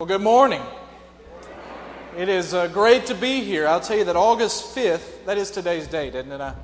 Well, good morning. It is uh, great to be here. I'll tell you that August 5th, that is today's date, isn't it? Uh,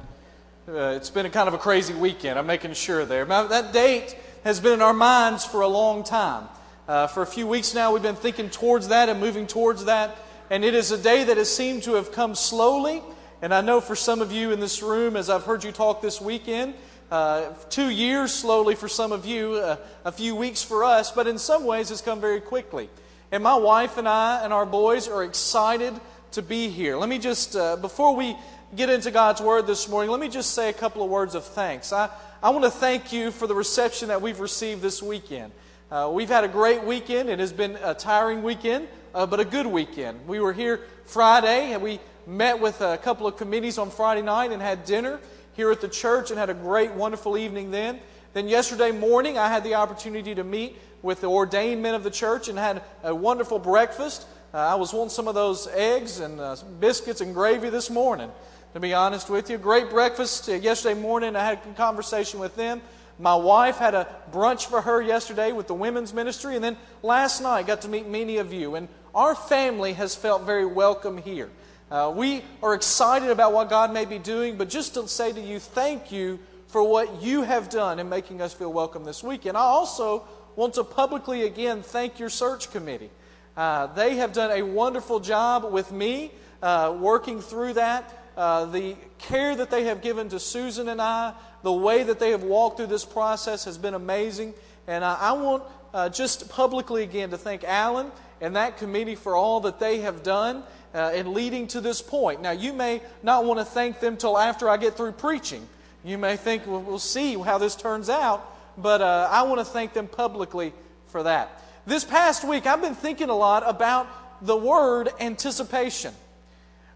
it's been a kind of a crazy weekend. I'm making sure there. That date has been in our minds for a long time. Uh, for a few weeks now, we've been thinking towards that and moving towards that. And it is a day that has seemed to have come slowly. And I know for some of you in this room, as I've heard you talk this weekend, uh, two years slowly for some of you, uh, a few weeks for us, but in some ways it's come very quickly. And my wife and I and our boys are excited to be here. Let me just, uh, before we get into God's Word this morning, let me just say a couple of words of thanks. I, I want to thank you for the reception that we've received this weekend. Uh, we've had a great weekend. It has been a tiring weekend, uh, but a good weekend. We were here Friday and we met with a couple of committees on Friday night and had dinner here at the church and had a great, wonderful evening then. Then yesterday morning, I had the opportunity to meet with the ordained men of the church and had a wonderful breakfast. Uh, I was wanting some of those eggs and uh, biscuits and gravy this morning, to be honest with you. Great breakfast uh, yesterday morning. I had a conversation with them. My wife had a brunch for her yesterday with the women's ministry. And then last night, got to meet many of you. And our family has felt very welcome here. Uh, we are excited about what God may be doing, but just to say to you, thank you for what you have done in making us feel welcome this week. And I also want to publicly again thank your search committee. Uh, they have done a wonderful job with me uh, working through that. Uh, the care that they have given to Susan and I, the way that they have walked through this process has been amazing. And I want uh, just publicly again to thank Alan and that committee for all that they have done uh, in leading to this point. Now, you may not want to thank them till after I get through preaching. You may think, well, we'll see how this turns out but uh, I want to thank them publicly for that. This past week, I've been thinking a lot about the word anticipation.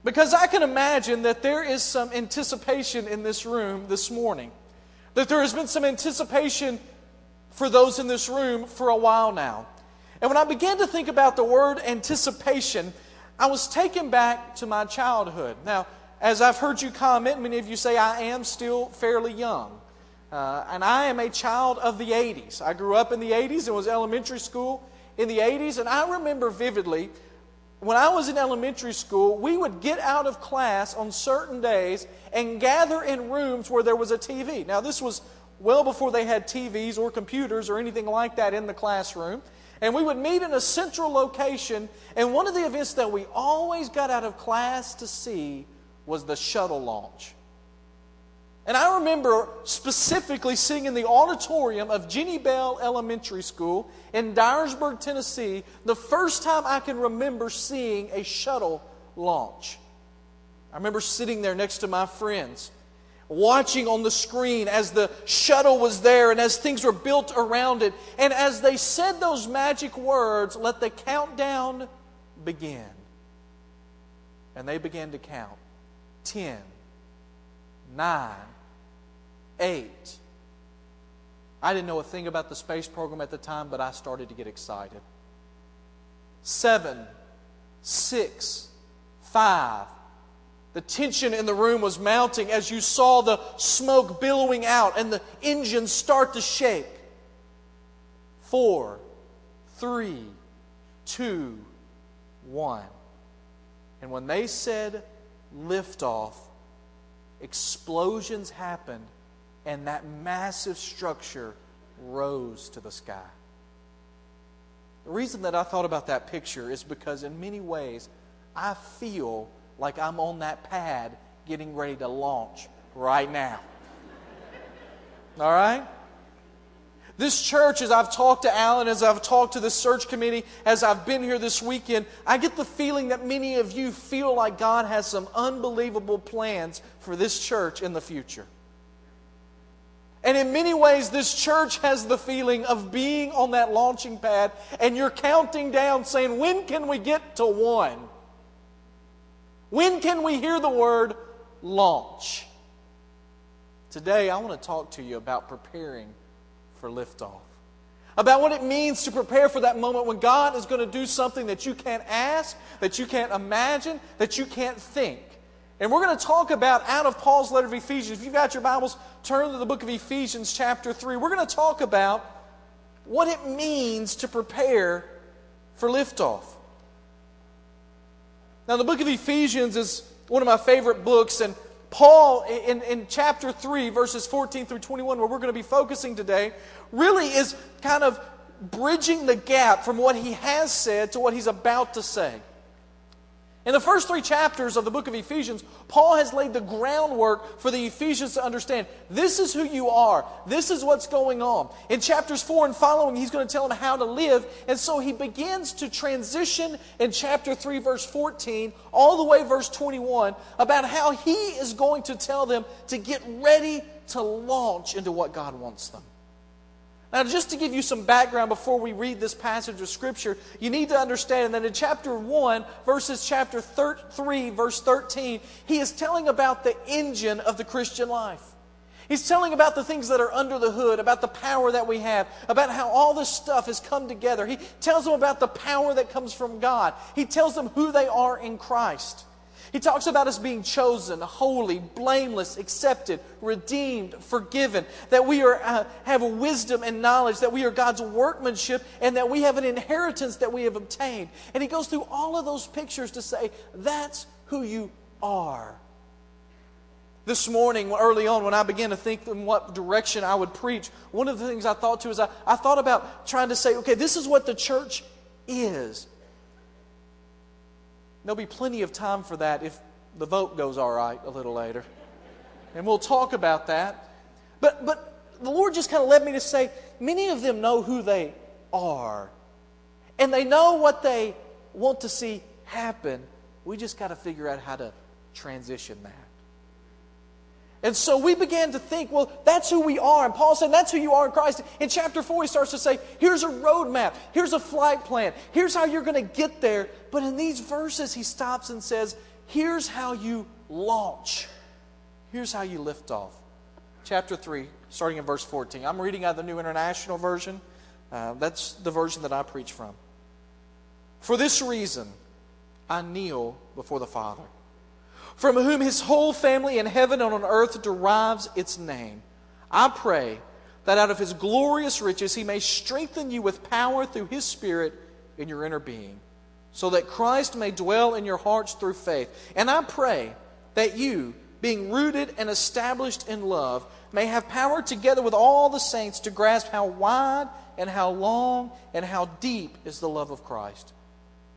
Because I can imagine that there is some anticipation in this room this morning. That there has been some anticipation for those in this room for a while now. And when I began to think about the word anticipation, I was taken back to my childhood. Now, as I've heard you comment, many of you say I am still fairly young. Uh, and I am a child of the 80s. I grew up in the 80s and was elementary school in the 80s. And I remember vividly when I was in elementary school, we would get out of class on certain days and gather in rooms where there was a TV. Now, this was well before they had TVs or computers or anything like that in the classroom. And we would meet in a central location. And one of the events that we always got out of class to see was the shuttle launch. And I remember specifically sitting in the auditorium of Jenny Bell Elementary School in Dyersburg, Tennessee, the first time I can remember seeing a shuttle launch. I remember sitting there next to my friends, watching on the screen as the shuttle was there and as things were built around it. And as they said those magic words, let the countdown begin. And they began to count 10, 9, eight. I didn't know a thing about the space program at the time, but I started to get excited. Seven, six, five. The tension in the room was mounting as you saw the smoke billowing out and the engines start to shake. Four, three, two, one. And when they said liftoff, explosions happened and that massive structure rose to the sky. The reason that I thought about that picture is because, in many ways, I feel like I'm on that pad getting ready to launch right now. All right? This church, as I've talked to Alan, as I've talked to the search committee, as I've been here this weekend, I get the feeling that many of you feel like God has some unbelievable plans for this church in the future. And in many ways, this church has the feeling of being on that launching pad, and you're counting down saying, When can we get to one? When can we hear the word launch? Today, I want to talk to you about preparing for liftoff. About what it means to prepare for that moment when God is going to do something that you can't ask, that you can't imagine, that you can't think. And we're going to talk about out of Paul's letter of Ephesians. If you've got your Bibles, turn to the book of Ephesians, chapter 3. We're going to talk about what it means to prepare for liftoff. Now, the book of Ephesians is one of my favorite books, and Paul, in, in chapter 3, verses 14 through 21, where we're going to be focusing today, really is kind of bridging the gap from what he has said to what he's about to say. In the first three chapters of the book of Ephesians, Paul has laid the groundwork for the Ephesians to understand this is who you are, this is what's going on. In chapters 4 and following, he's going to tell them how to live. And so he begins to transition in chapter 3, verse 14, all the way verse 21, about how he is going to tell them to get ready to launch into what God wants them. Now, just to give you some background before we read this passage of Scripture, you need to understand that in chapter 1, verses chapter 3, verse 13, he is telling about the engine of the Christian life. He's telling about the things that are under the hood, about the power that we have, about how all this stuff has come together. He tells them about the power that comes from God. He tells them who they are in Christ. He talks about us being chosen, holy, blameless, accepted, redeemed, forgiven, that we are, uh, have wisdom and knowledge, that we are God's workmanship, and that we have an inheritance that we have obtained. And he goes through all of those pictures to say, that's who you are. This morning, early on, when I began to think in what direction I would preach, one of the things I thought to is I, I thought about trying to say, okay, this is what the church is. There'll be plenty of time for that if the vote goes all right a little later. And we'll talk about that. But, but the Lord just kind of led me to say many of them know who they are. And they know what they want to see happen. We just got to figure out how to transition that. And so we began to think, well, that's who we are. And Paul said, that's who you are in Christ. In chapter 4, he starts to say, here's a roadmap, here's a flight plan, here's how you're going to get there. But in these verses, he stops and says, here's how you launch, here's how you lift off. Chapter 3, starting in verse 14. I'm reading out of the New International Version. Uh, that's the version that I preach from. For this reason, I kneel before the Father from whom his whole family in heaven and on earth derives its name. I pray that out of his glorious riches he may strengthen you with power through his Spirit in your inner being, so that Christ may dwell in your hearts through faith. And I pray that you, being rooted and established in love, may have power together with all the saints to grasp how wide and how long and how deep is the love of Christ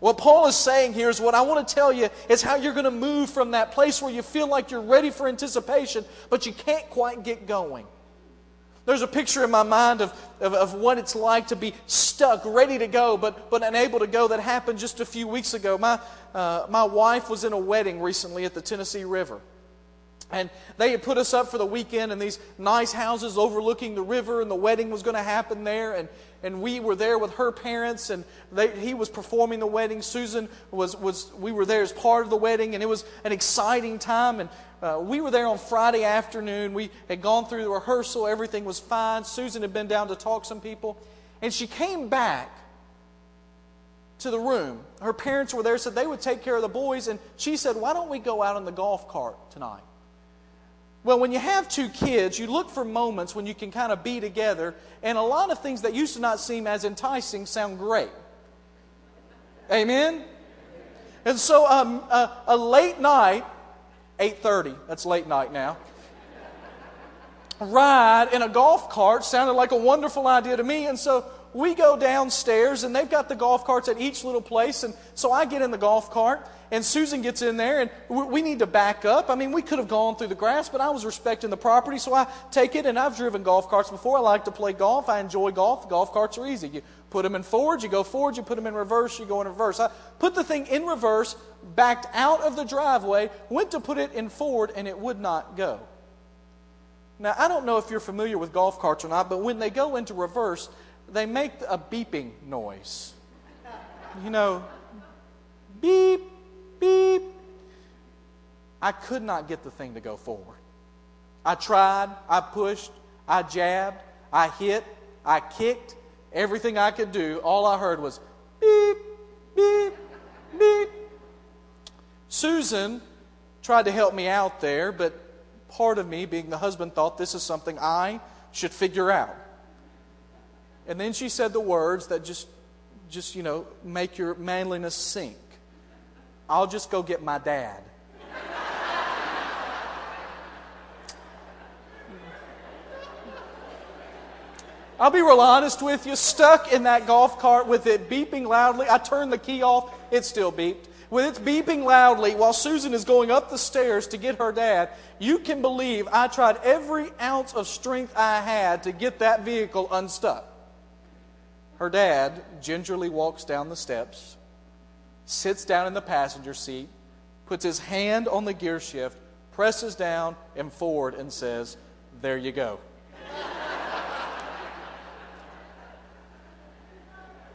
What Paul is saying here is what I want to tell you is how you're going to move from that place where you feel like you're ready for anticipation, but you can't quite get going. There's a picture in my mind of, of, of, what it's like to be stuck, ready to go, but, but unable to go that happened just a few weeks ago. My, uh, my wife was in a wedding recently at the Tennessee River. And they had put us up for the weekend in these nice houses overlooking the river, and the wedding was going to happen there. And, and we were there with her parents, and they, he was performing the wedding. Susan was, was, we were there as part of the wedding, and it was an exciting time. And uh, we were there on Friday afternoon. We had gone through the rehearsal, everything was fine. Susan had been down to talk some people, and she came back to the room. Her parents were there, said they would take care of the boys, and she said, Why don't we go out on the golf cart tonight? Well, when you have two kids, you look for moments when you can kind of be together, and a lot of things that used to not seem as enticing sound great. Amen? And so um, uh, a late night, 8.30, that's late night now, ride in a golf cart sounded like a wonderful idea to me, and so we go downstairs, and they've got the golf carts at each little place, and so I get in the golf cart, and Susan gets in there, and we need to back up. I mean, we could have gone through the grass, but I was respecting the property, so I take it, and I've driven golf carts before. I like to play golf. I enjoy golf. Golf carts are easy. You put them in forward, you go forward, you put them in reverse, you go in reverse. I put the thing in reverse, backed out of the driveway, went to put it in forward, and it would not go. Now, I don't know if you're familiar with golf carts or not, but when they go into reverse, they make a beeping noise. you know, beep, beep. I could not get the thing to go forward. I tried, I pushed, I jabbed, I hit, I kicked, everything I could do. All I heard was beep, beep, beep. Susan tried to help me out there, but part of me, being the husband, thought this is something I should figure out. And then she said the words that just, just you know, make your manliness sink. I'll just go get my dad. I'll be real honest with you, stuck in that golf cart with it beeping loudly. I turned the key off, it still beeped. With it beeping loudly while Susan is going up the stairs to get her dad, you can believe I tried every ounce of strength I had to get that vehicle unstuck. Her dad gingerly walks down the steps, sits down in the passenger seat, puts his hand on the gear shift, presses down and forward, and says, There you go.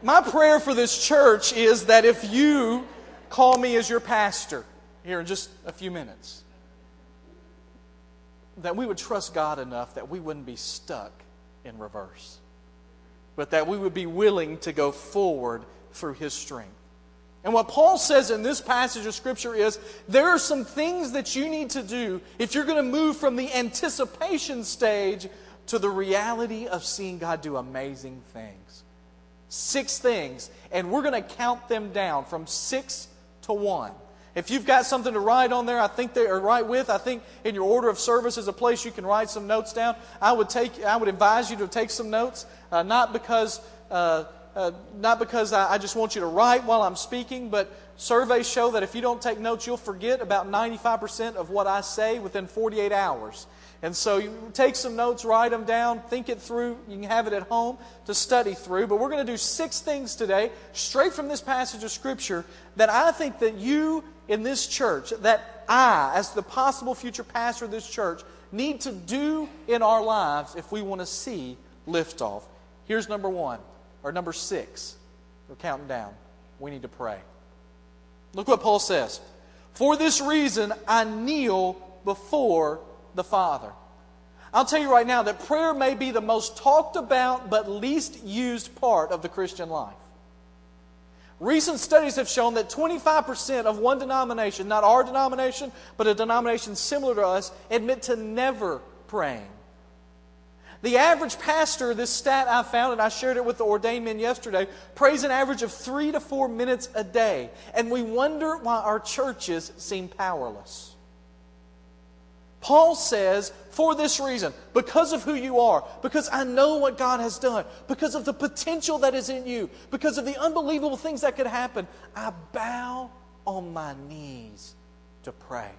My prayer for this church is that if you call me as your pastor here in just a few minutes, that we would trust God enough that we wouldn't be stuck in reverse, but that we would be willing to go forward through His strength. And what Paul says in this passage of Scripture is there are some things that you need to do if you're going to move from the anticipation stage to the reality of seeing God do amazing things. Six things, and we're going to count them down from six to one. If you've got something to write on there, I think they are write with. I think in your order of service is a place you can write some notes down. I would take, I would advise you to take some notes, uh, not because, uh, uh, not because I, I just want you to write while I'm speaking, but surveys show that if you don't take notes, you'll forget about 95% of what I say within 48 hours. And so you take some notes, write them down, think it through. You can have it at home to study through. But we're going to do six things today, straight from this passage of Scripture, that I think that you in this church, that I, as the possible future pastor of this church, need to do in our lives if we want to see liftoff. Here's number one, or number six. We're counting down. We need to pray. Look what Paul says. For this reason, I kneel before the Father. I'll tell you right now that prayer may be the most talked about but least used part of the Christian life. Recent studies have shown that 25% of one denomination, not our denomination, but a denomination similar to us, admit to never praying. The average pastor, this stat I found, and I shared it with the ordained men yesterday, prays an average of three to four minutes a day. And we wonder why our churches seem powerless. Paul says, for this reason, because of who you are, because I know what God has done, because of the potential that is in you, because of the unbelievable things that could happen, I bow on my knees to pray.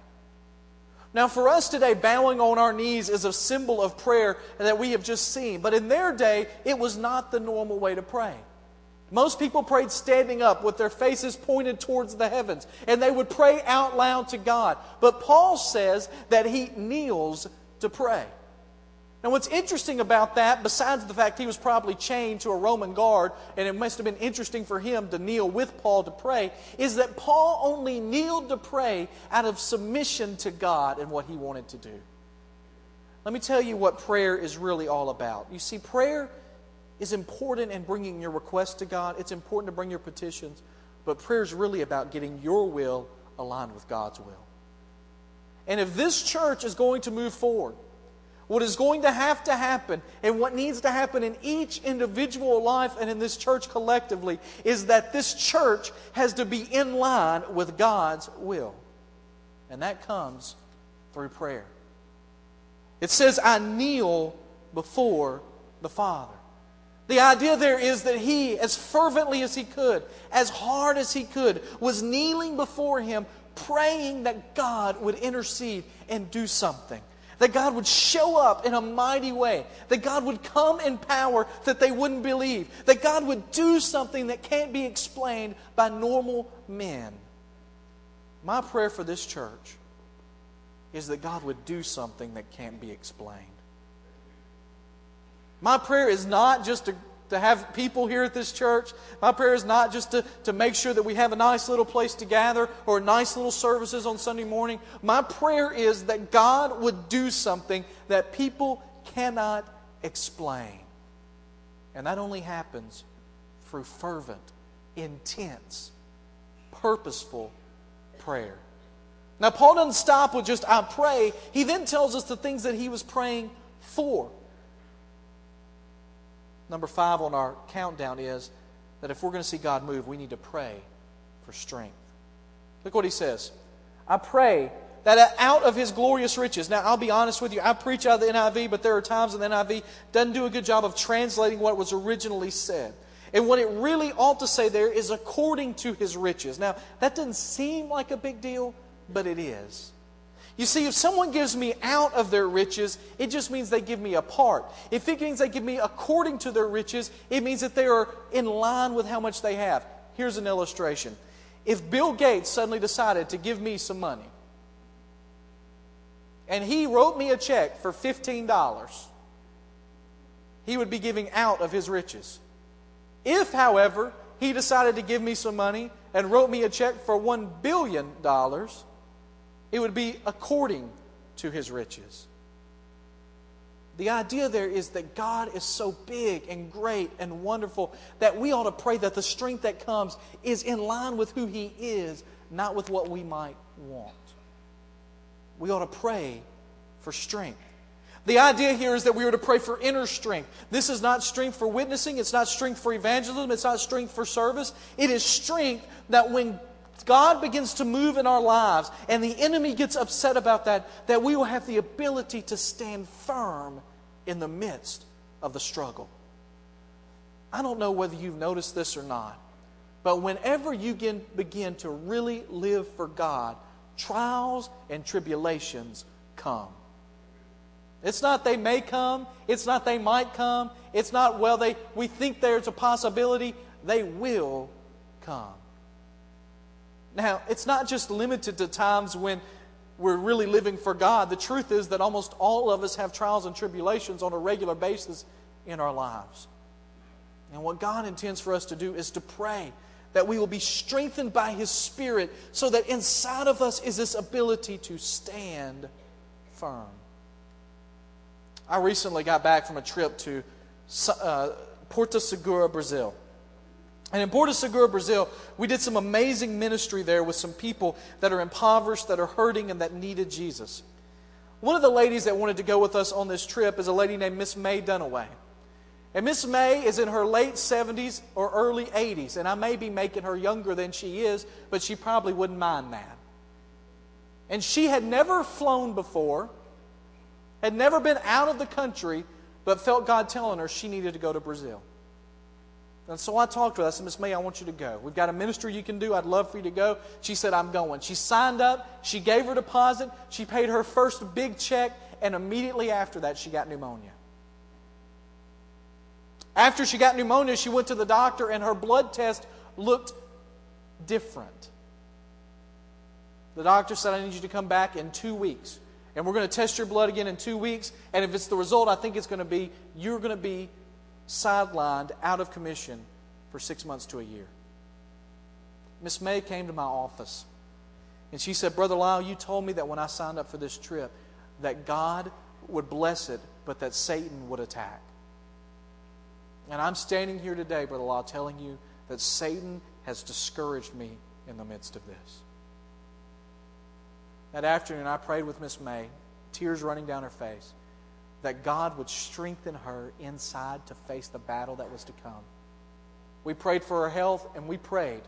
Now, for us today, bowing on our knees is a symbol of prayer that we have just seen. But in their day, it was not the normal way to pray. Most people prayed standing up with their faces pointed towards the heavens, and they would pray out loud to God. But Paul says that he kneels to pray. Now, what's interesting about that, besides the fact he was probably chained to a Roman guard, and it must have been interesting for him to kneel with Paul to pray, is that Paul only kneeled to pray out of submission to God and what he wanted to do. Let me tell you what prayer is really all about. You see, prayer is important in bringing your requests to God, it's important to bring your petitions, but prayer is really about getting your will aligned with God's will. And if this church is going to move forward, what is going to have to happen and what needs to happen in each individual life and in this church collectively is that this church has to be in line with God's will. And that comes through prayer. It says, I kneel before the Father. The idea there is that he, as fervently as he could, as hard as he could, was kneeling before him, praying that God would intercede and do something. That God would show up in a mighty way. That God would come in power that they wouldn't believe. That God would do something that can't be explained by normal men. My prayer for this church is that God would do something that can't be explained. My prayer is not just to to have people here at this church. My prayer is not just to, to make sure that we have a nice little place to gather or nice little services on Sunday morning. My prayer is that God would do something that people cannot explain. And that only happens through fervent, intense, purposeful prayer. Now, Paul doesn't stop with just, I pray. He then tells us the things that he was praying for. Number five on our countdown is that if we're going to see God move, we need to pray for strength. Look what he says. I pray that out of his glorious riches. Now, I'll be honest with you, I preach out of the NIV, but there are times in the NIV doesn't do a good job of translating what was originally said. And what it really ought to say there is according to his riches. Now, that doesn't seem like a big deal, but it is. You see, if someone gives me out of their riches, it just means they give me a part. If it means they give me according to their riches, it means that they are in line with how much they have. Here's an illustration. If Bill Gates suddenly decided to give me some money, and he wrote me a check for $15, he would be giving out of his riches. If, however, he decided to give me some money and wrote me a check for $1 billion, it would be according to his riches. The idea there is that God is so big and great and wonderful that we ought to pray that the strength that comes is in line with who He is, not with what we might want. We ought to pray for strength. The idea here is that we are to pray for inner strength. This is not strength for witnessing, it's not strength for evangelism, it's not strength for service. It is strength that when God begins to move in our lives and the enemy gets upset about that, that we will have the ability to stand firm in the midst of the struggle. I don't know whether you've noticed this or not, but whenever you begin, begin to really live for God, trials and tribulations come. It's not they may come, it's not they might come, it's not well they we think there's a possibility, they will come. Now, it's not just limited to times when we're really living for God. The truth is that almost all of us have trials and tribulations on a regular basis in our lives. And what God intends for us to do is to pray that we will be strengthened by His Spirit so that inside of us is this ability to stand firm. I recently got back from a trip to uh, Porto Seguro, Brazil. And in Porto Seguro, Brazil, we did some amazing ministry there with some people that are impoverished, that are hurting, and that needed Jesus. One of the ladies that wanted to go with us on this trip is a lady named Miss May Dunaway. And Miss May is in her late 70s or early 80s, and I may be making her younger than she is, but she probably wouldn't mind that. And she had never flown before, had never been out of the country, but felt God telling her she needed to go to Brazil. And so I talked to her. I said, Miss May, I want you to go. We've got a ministry you can do. I'd love for you to go. She said, I'm going. She signed up. She gave her deposit. She paid her first big check. And immediately after that, she got pneumonia. After she got pneumonia, she went to the doctor, and her blood test looked different. The doctor said, I need you to come back in two weeks. And we're going to test your blood again in two weeks. And if it's the result, I think it's going to be you're going to be sidelined, out of commission for six months to a year. Miss May came to my office and she said, Brother Lyle, you told me that when I signed up for this trip, that God would bless it, but that Satan would attack. And I'm standing here today, Brother Lyle, telling you that Satan has discouraged me in the midst of this. That afternoon, I prayed with Miss May, tears running down her face that God would strengthen her inside to face the battle that was to come. We prayed for her health, and we prayed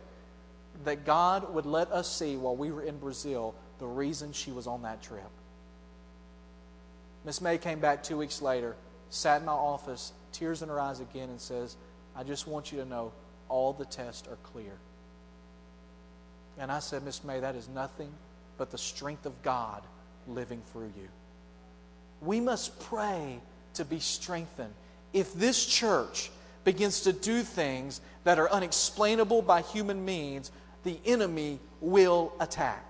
that God would let us see while we were in Brazil the reason she was on that trip. Miss May came back two weeks later, sat in my office, tears in her eyes again, and says, I just want you to know all the tests are clear. And I said, Miss May, that is nothing but the strength of God living through you. We must pray to be strengthened. If this church begins to do things that are unexplainable by human means, the enemy will attack.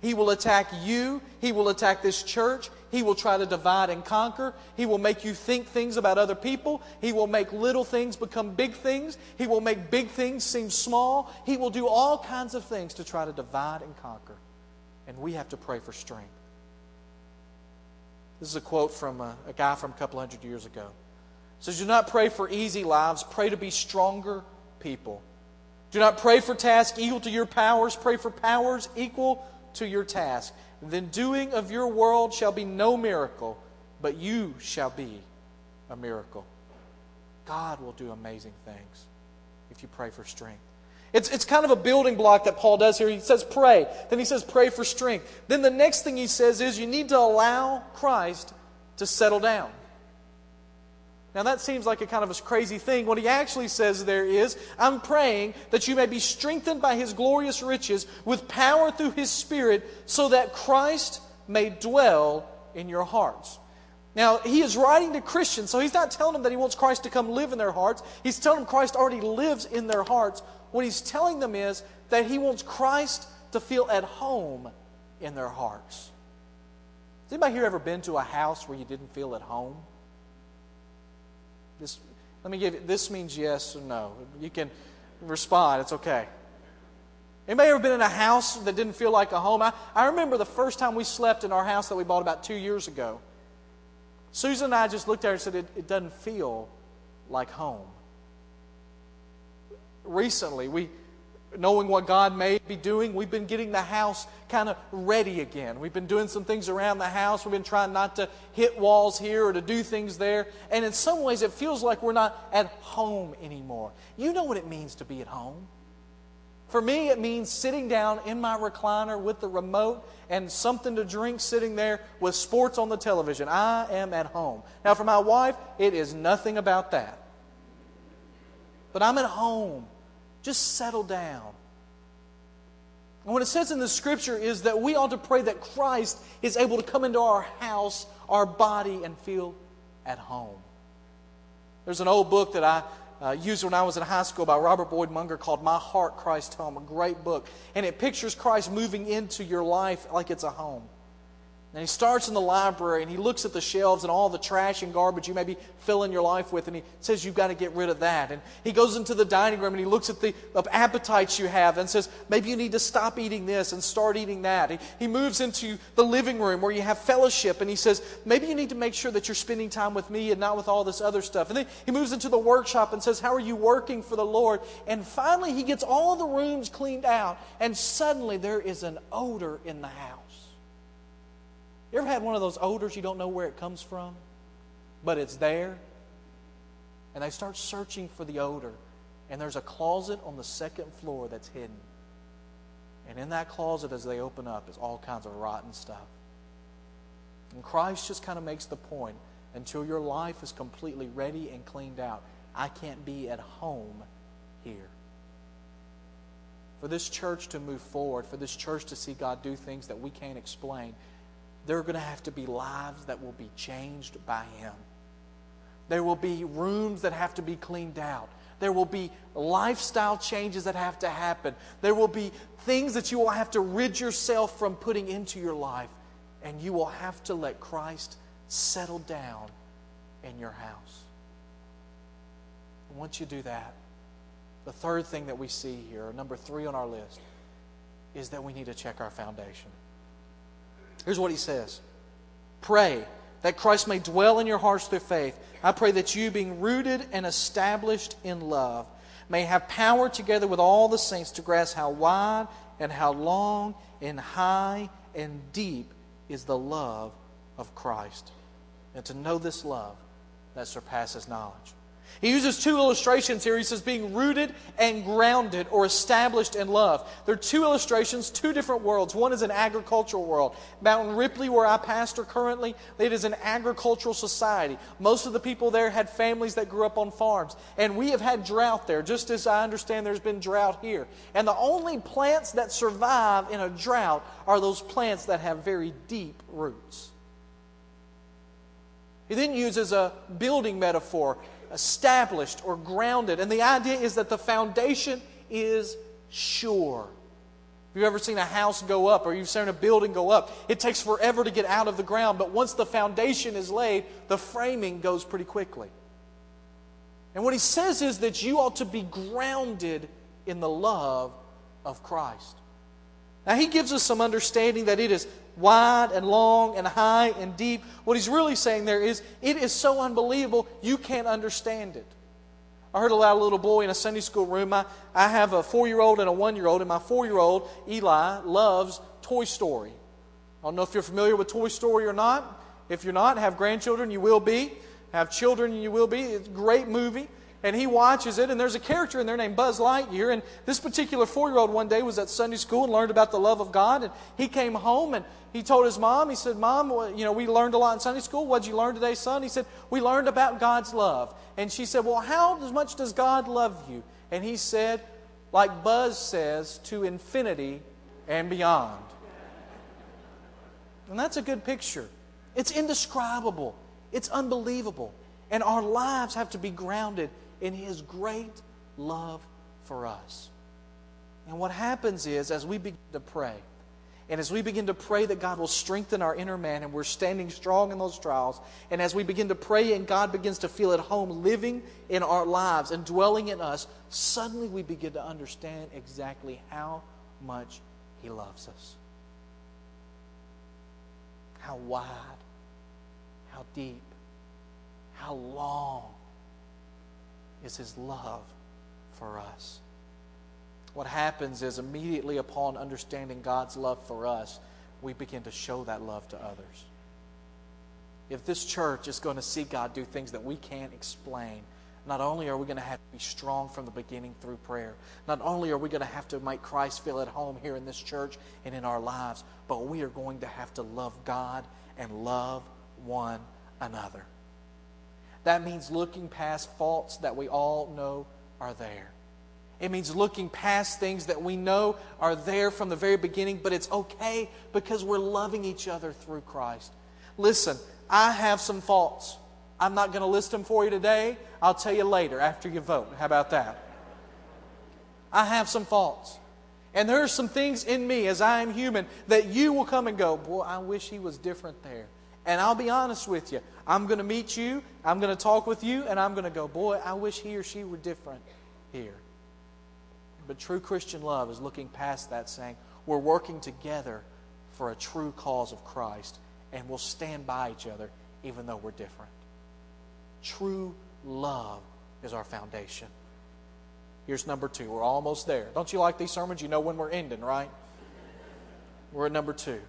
He will attack you. He will attack this church. He will try to divide and conquer. He will make you think things about other people. He will make little things become big things. He will make big things seem small. He will do all kinds of things to try to divide and conquer. And we have to pray for strength. This is a quote from a, a guy from a couple hundred years ago. It says, Do not pray for easy lives, pray to be stronger people. Do not pray for tasks equal to your powers, pray for powers equal to your task. Then doing of your world shall be no miracle, but you shall be a miracle. God will do amazing things if you pray for strength. It's, it's kind of a building block that Paul does here. He says, pray. Then he says, pray for strength. Then the next thing he says is, you need to allow Christ to settle down. Now, that seems like a kind of a crazy thing. What he actually says there is, I'm praying that you may be strengthened by his glorious riches with power through his Spirit, so that Christ may dwell in your hearts. Now, he is writing to Christians, so he's not telling them that he wants Christ to come live in their hearts. He's telling them Christ already lives in their hearts. What he's telling them is that he wants Christ to feel at home in their hearts. Has anybody here ever been to a house where you didn't feel at home? This, let me give you, this means yes or no. You can respond, it's okay. Anybody ever been in a house that didn't feel like a home? I, I remember the first time we slept in our house that we bought about two years ago. Susan and I just looked at her and said, It, it doesn't feel like home. Recently, we, knowing what God may be doing, we've been getting the house kind of ready again. We've been doing some things around the house. We've been trying not to hit walls here or to do things there. And in some ways, it feels like we're not at home anymore. You know what it means to be at home. For me, it means sitting down in my recliner with the remote and something to drink sitting there with sports on the television. I am at home. Now, for my wife, it is nothing about that. But I'm at home. Just settle down. And what it says in the scripture is that we ought to pray that Christ is able to come into our house, our body, and feel at home. There's an old book that I uh, used when I was in high school by Robert Boyd Munger called My Heart, Christ's Home, a great book. And it pictures Christ moving into your life like it's a home. And he starts in the library and he looks at the shelves and all the trash and garbage you may be filling your life with, and he says, You've got to get rid of that. And he goes into the dining room and he looks at the appetites you have and says, Maybe you need to stop eating this and start eating that. He, he moves into the living room where you have fellowship and he says, Maybe you need to make sure that you're spending time with me and not with all this other stuff. And then he moves into the workshop and says, How are you working for the Lord? And finally, he gets all the rooms cleaned out, and suddenly there is an odor in the house. You ever had one of those odors you don't know where it comes from, but it's there? And they start searching for the odor, and there's a closet on the second floor that's hidden. And in that closet, as they open up, is all kinds of rotten stuff. And Christ just kind of makes the point until your life is completely ready and cleaned out, I can't be at home here. For this church to move forward, for this church to see God do things that we can't explain, there are going to have to be lives that will be changed by Him. There will be rooms that have to be cleaned out. There will be lifestyle changes that have to happen. There will be things that you will have to rid yourself from putting into your life. And you will have to let Christ settle down in your house. And once you do that, the third thing that we see here, number three on our list, is that we need to check our foundation. Here's what he says Pray that Christ may dwell in your hearts through faith. I pray that you, being rooted and established in love, may have power together with all the saints to grasp how wide and how long and high and deep is the love of Christ, and to know this love that surpasses knowledge he uses two illustrations here. He says being rooted and grounded or established in love. There are two illustrations, two different worlds. One is an agricultural world. Mountain Ripley, where I pastor currently, it is an agricultural society. Most of the people there had families that grew up on farms. And we have had drought there, just as I understand there's been drought here. And the only plants that survive in a drought are those plants that have very deep roots. He then uses a building metaphor established or grounded. And the idea is that the foundation is sure. If you've ever seen a house go up or you've seen a building go up, it takes forever to get out of the ground, but once the foundation is laid, the framing goes pretty quickly. And what he says is that you ought to be grounded in the love of Christ. Now, he gives us some understanding that it is wide and long and high and deep. What he's really saying there is, it is so unbelievable, you can't understand it. I heard a loud little boy in a Sunday school room. I, I have a four year old and a one year old, and my four year old, Eli, loves Toy Story. I don't know if you're familiar with Toy Story or not. If you're not, have grandchildren, you will be. Have children, you will be. It's a great movie and he watches it, and there's a character in there named Buzz Lightyear. And this particular four year old one day was at Sunday school and learned about the love of God. And he came home and he told his mom, he said, Mom, you know, we learned a lot in Sunday school. What'd you learn today, son? He said, We learned about God's love. And she said, Well, how much does God love you? And he said, Like Buzz says, to infinity and beyond. And that's a good picture. It's indescribable, it's unbelievable. And our lives have to be grounded in His great love for us. And what happens is, as we begin to pray, and as we begin to pray that God will strengthen our inner man and we're standing strong in those trials, and as we begin to pray and God begins to feel at home living in our lives and dwelling in us, suddenly we begin to understand exactly how much He loves us. How wide, how deep, how long, is his love for us. What happens is immediately upon understanding God's love for us, we begin to show that love to others. If this church is going to see God do things that we can't explain, not only are we going to have to be strong from the beginning through prayer, not only are we going to have to make Christ feel at home here in this church and in our lives, but we are going to have to love God and love one another. That means looking past faults that we all know are there. It means looking past things that we know are there from the very beginning, but it's okay because we're loving each other through Christ. Listen, I have some faults. I'm not going to list them for you today. I'll tell you later after you vote. How about that? I have some faults. And there are some things in me as I am human that you will come and go, Boy, I wish he was different there. And I'll be honest with you. I'm going to meet you, I'm going to talk with you, and I'm going to go, boy, I wish he or she were different here. But true Christian love is looking past that, saying, we're working together for a true cause of Christ, and we'll stand by each other even though we're different. True love is our foundation. Here's number two. We're almost there. Don't you like these sermons? You know when we're ending, right? We're at number two.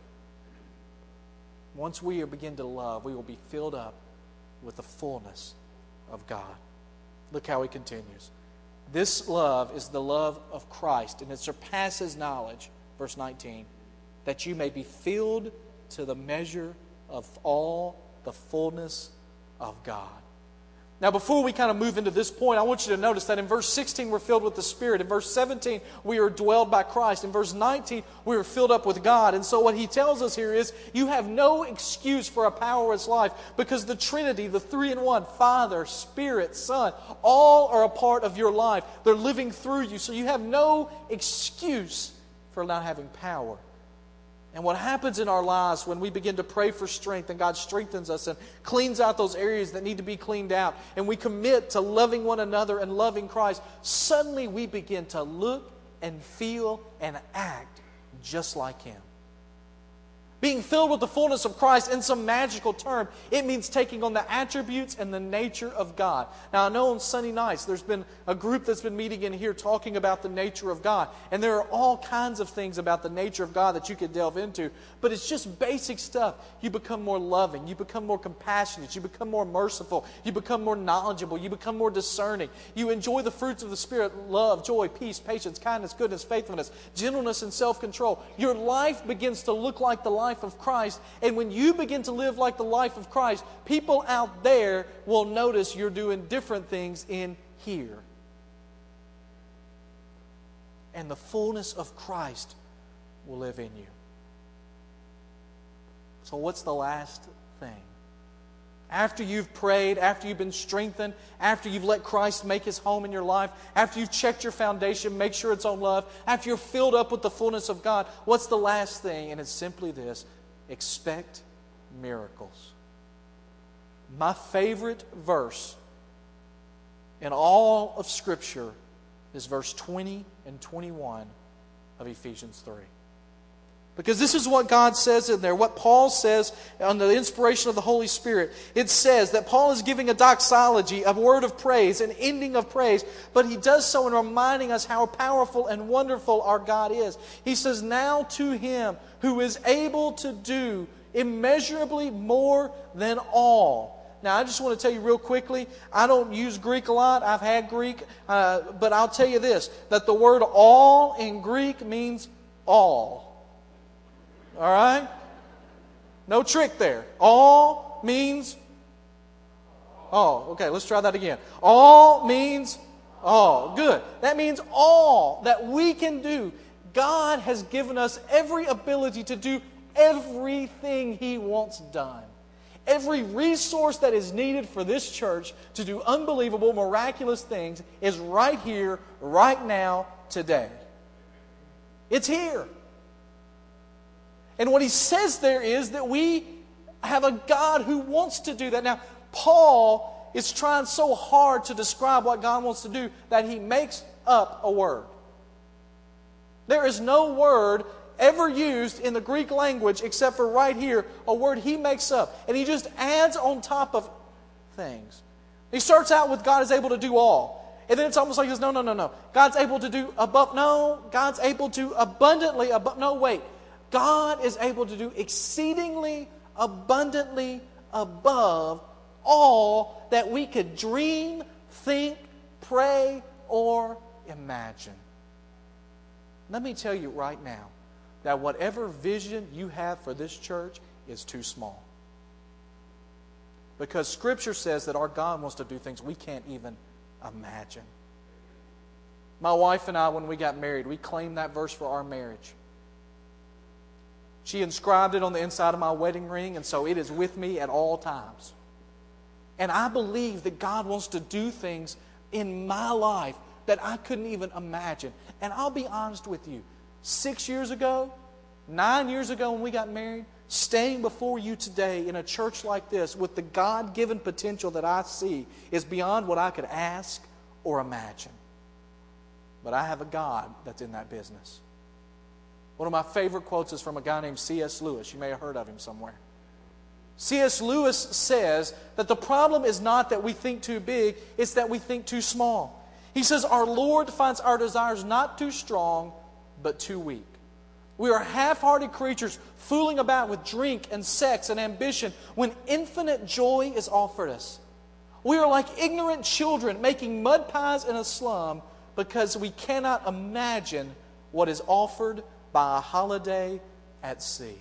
Once we begin to love, we will be filled up with the fullness of God. Look how he continues. This love is the love of Christ, and it surpasses knowledge, verse 19, that you may be filled to the measure of all the fullness of God. Now, before we kind of move into this point, I want you to notice that in verse 16, we're filled with the Spirit. In verse 17, we are dwelled by Christ. In verse 19, we are filled up with God. And so, what he tells us here is you have no excuse for a powerless life because the Trinity, the three in one, Father, Spirit, Son, all are a part of your life. They're living through you. So, you have no excuse for not having power. And what happens in our lives when we begin to pray for strength and God strengthens us and cleans out those areas that need to be cleaned out and we commit to loving one another and loving Christ, suddenly we begin to look and feel and act just like Him. Being filled with the fullness of Christ, in some magical term, it means taking on the attributes and the nature of God. Now, I know on Sunday nights there's been a group that's been meeting in here talking about the nature of God. And there are all kinds of things about the nature of God that you could delve into. But it's just basic stuff. You become more loving. You become more compassionate. You become more merciful. You become more knowledgeable. You become more discerning. You enjoy the fruits of the Spirit love, joy, peace, patience, kindness, goodness, faithfulness, gentleness, and self control. Your life begins to look like the life life of Christ. And when you begin to live like the life of Christ, people out there will notice you're doing different things in here. And the fullness of Christ will live in you. So, what's the last thing? After you've prayed, after you've been strengthened, after you've let Christ make his home in your life, after you've checked your foundation, make sure it's on love, after you're filled up with the fullness of God, what's the last thing? And it's simply this expect miracles. My favorite verse in all of Scripture is verse 20 and 21 of Ephesians 3. Because this is what God says in there, what Paul says under the inspiration of the Holy Spirit. It says that Paul is giving a doxology, a word of praise, an ending of praise, but he does so in reminding us how powerful and wonderful our God is. He says, Now to him who is able to do immeasurably more than all. Now, I just want to tell you real quickly I don't use Greek a lot. I've had Greek, uh, but I'll tell you this that the word all in Greek means all. All right? No trick there. All means all. Okay, let's try that again. All means all. Good. That means all that we can do. God has given us every ability to do everything He wants done. Every resource that is needed for this church to do unbelievable, miraculous things is right here, right now, today. It's here. And what he says there is that we have a God who wants to do that. Now, Paul is trying so hard to describe what God wants to do that he makes up a word. There is no word ever used in the Greek language except for right here, a word he makes up. And he just adds on top of things. He starts out with God is able to do all. And then it's almost like he says, no, no, no, no. God's able to do above. No, God's able to abundantly above. No, wait. God is able to do exceedingly abundantly above all that we could dream, think, pray, or imagine. Let me tell you right now that whatever vision you have for this church is too small. Because Scripture says that our God wants to do things we can't even imagine. My wife and I, when we got married, we claimed that verse for our marriage. She inscribed it on the inside of my wedding ring, and so it is with me at all times. And I believe that God wants to do things in my life that I couldn't even imagine. And I'll be honest with you six years ago, nine years ago when we got married, staying before you today in a church like this with the God given potential that I see is beyond what I could ask or imagine. But I have a God that's in that business. One of my favorite quotes is from a guy named C.S. Lewis. You may have heard of him somewhere. C.S. Lewis says that the problem is not that we think too big, it's that we think too small. He says, Our Lord finds our desires not too strong, but too weak. We are half hearted creatures fooling about with drink and sex and ambition when infinite joy is offered us. We are like ignorant children making mud pies in a slum because we cannot imagine what is offered by a holiday at sea.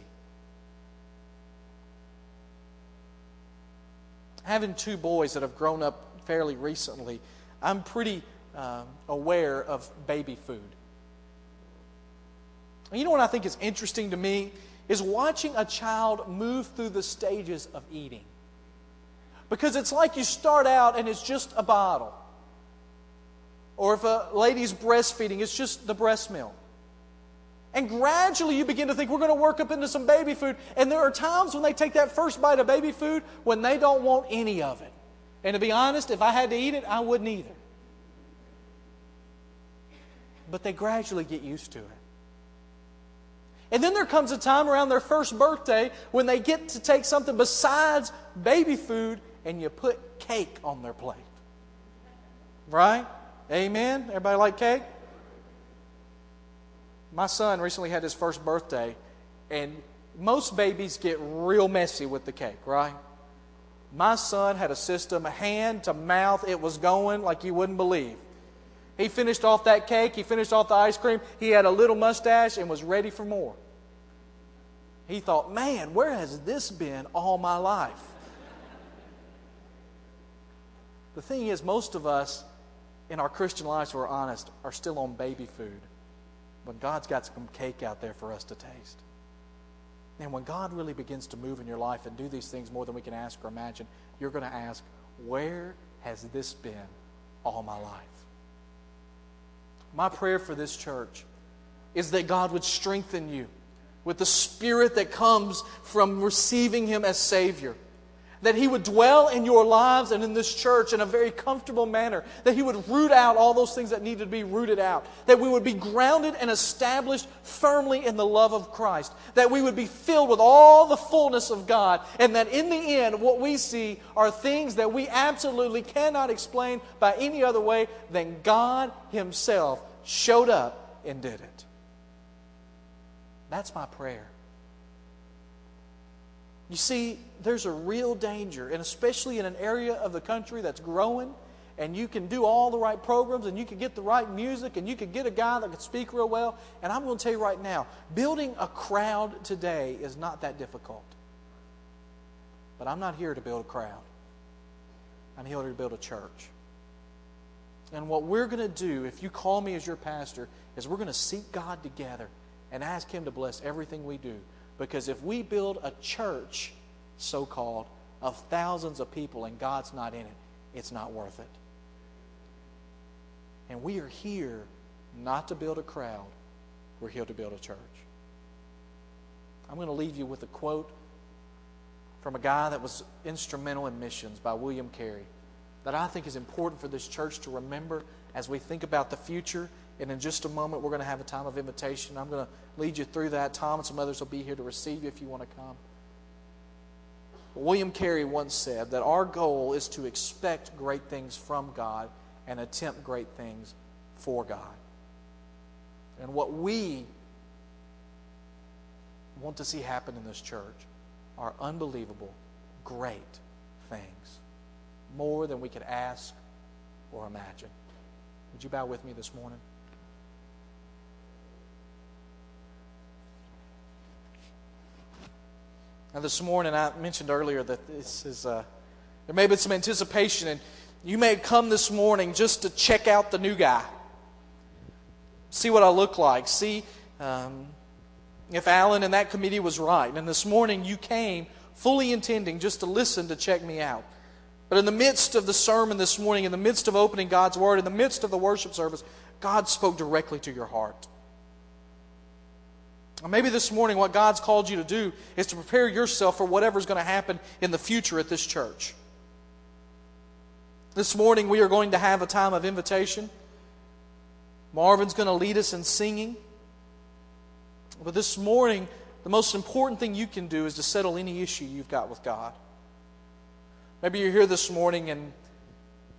Having two boys that have grown up fairly recently, I'm pretty uh, aware of baby food. You know what I think is interesting to me? Is watching a child move through the stages of eating. Because it's like you start out and it's just a bottle. Or if a lady's breastfeeding, it's just the breast milk. And gradually you begin to think we're going to work up into some baby food. And there are times when they take that first bite of baby food when they don't want any of it. And to be honest, if I had to eat it, I wouldn't either. But they gradually get used to it. And then there comes a time around their first birthday when they get to take something besides baby food and you put cake on their plate. Right? Amen? Everybody like cake? My son recently had his first birthday, and most babies get real messy with the cake, right? My son had a system, hand to mouth, it was going like you wouldn't believe. He finished off that cake, he finished off the ice cream, he had a little mustache and was ready for more. He thought, man, where has this been all my life? the thing is, most of us in our Christian lives, if we're honest, are still on baby food. But God's got some cake out there for us to taste. And when God really begins to move in your life and do these things more than we can ask or imagine, you're going to ask, Where has this been all my life? My prayer for this church is that God would strengthen you with the spirit that comes from receiving Him as Savior that He would dwell in your lives and in this church in a very comfortable manner, that He would root out all those things that needed to be rooted out, that we would be grounded and established firmly in the love of Christ, that we would be filled with all the fullness of God, and that in the end, what we see are things that we absolutely cannot explain by any other way than God Himself showed up and did it. That's my prayer. You see, there's a real danger, and especially in an area of the country that's growing, and you can do all the right programs, and you can get the right music, and you can get a guy that can speak real well. And I'm going to tell you right now, building a crowd today is not that difficult. But I'm not here to build a crowd, I'm here to build a church. And what we're going to do, if you call me as your pastor, is we're going to seek God together and ask Him to bless everything we do. Because if we build a church, so called, of thousands of people and God's not in it, it's not worth it. And we are here not to build a crowd, we're here to build a church. I'm going to leave you with a quote from a guy that was instrumental in missions by William Carey that I think is important for this church to remember as we think about the future and in just a moment, we're going to have a time of invitation. I'm going to lead you through that. Tom and some others will be here to receive you if you want to come. William Carey once said that our goal is to expect great things from God and attempt great things for God. And what we want to see happen in this church are unbelievable, great things, more than we could ask or imagine. Would you bow with me this morning? Now, this morning, I mentioned earlier that this is, uh, there may have been some anticipation, and you may have come this morning just to check out the new guy. See what I look like. See um, if Alan and that committee was right. And this morning, you came fully intending just to listen to check me out. But in the midst of the sermon this morning, in the midst of opening God's Word, in the midst of the worship service, God spoke directly to your heart. Maybe this morning, what God's called you to do is to prepare yourself for whatever's going to happen in the future at this church. This morning, we are going to have a time of invitation. Marvin's going to lead us in singing. But this morning, the most important thing you can do is to settle any issue you've got with God. Maybe you're here this morning and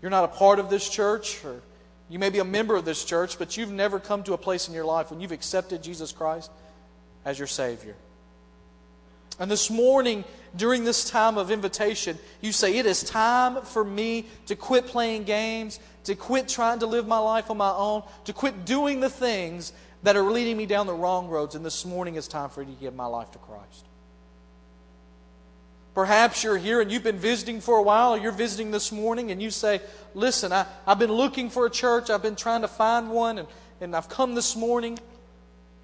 you're not a part of this church, or you may be a member of this church, but you've never come to a place in your life when you've accepted Jesus Christ as your Savior. And this morning, during this time of invitation, you say, It is time for me to quit playing games, to quit trying to live my life on my own, to quit doing the things that are leading me down the wrong roads. And this morning is time for me to give my life to Christ. Perhaps you're here and you've been visiting for a while, or you're visiting this morning and you say, Listen, I, I've been looking for a church, I've been trying to find one, and, and I've come this morning.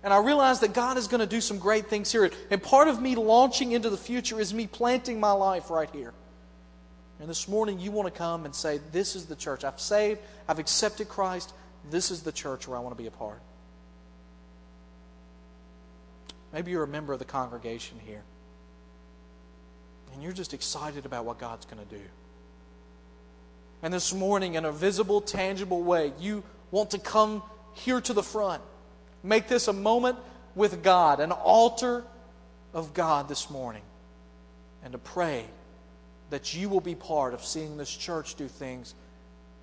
And I realize that God is going to do some great things here. And part of me launching into the future is me planting my life right here. And this morning, you want to come and say, This is the church. I've saved, I've accepted Christ. This is the church where I want to be a part. Maybe you're a member of the congregation here. And you're just excited about what God's going to do. And this morning, in a visible, tangible way, you want to come here to the front Make this a moment with God, an altar of God this morning, and to pray that you will be part of seeing this church do things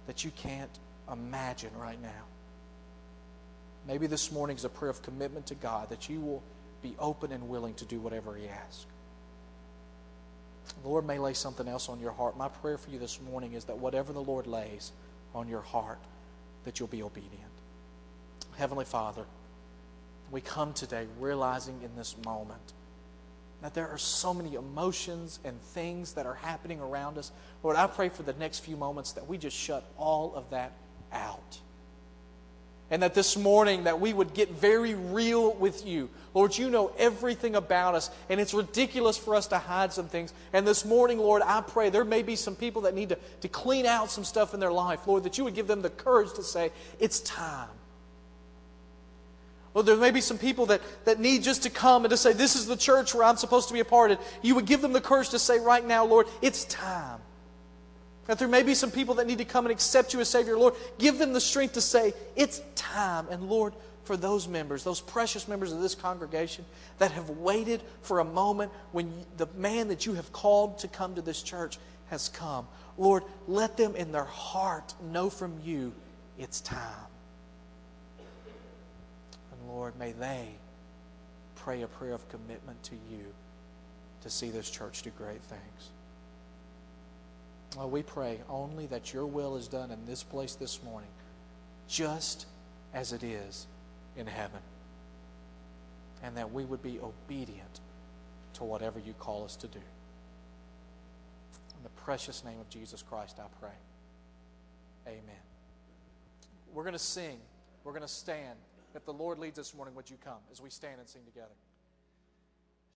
that you can't imagine right now. Maybe this morning is a prayer of commitment to God that you will be open and willing to do whatever He asks. The Lord may lay something else on your heart. My prayer for you this morning is that whatever the Lord lays on your heart, that you'll be obedient. Heavenly Father, we come today realizing in this moment that there are so many emotions and things that are happening around us. Lord, I pray for the next few moments that we just shut all of that out. And that this morning that we would get very real with you. Lord, you know everything about us, and it's ridiculous for us to hide some things. And this morning, Lord, I pray there may be some people that need to, to clean out some stuff in their life. Lord, that you would give them the courage to say, it's time. Lord, there may be some people that, that need just to come and to say, This is the church where I'm supposed to be a part of. You would give them the courage to say right now, Lord, it's time. That there may be some people that need to come and accept you as Savior. Lord, give them the strength to say, It's time. And Lord, for those members, those precious members of this congregation that have waited for a moment when the man that you have called to come to this church has come. Lord, let them in their heart know from you it's time. Lord, may they pray a prayer of commitment to you to see this church do great things. Well, we pray only that your will is done in this place this morning, just as it is in heaven. And that we would be obedient to whatever you call us to do. In the precious name of Jesus Christ, I pray. Amen. We're going to sing. We're going to stand. If the Lord leads us this morning, would you come as we stand and sing together?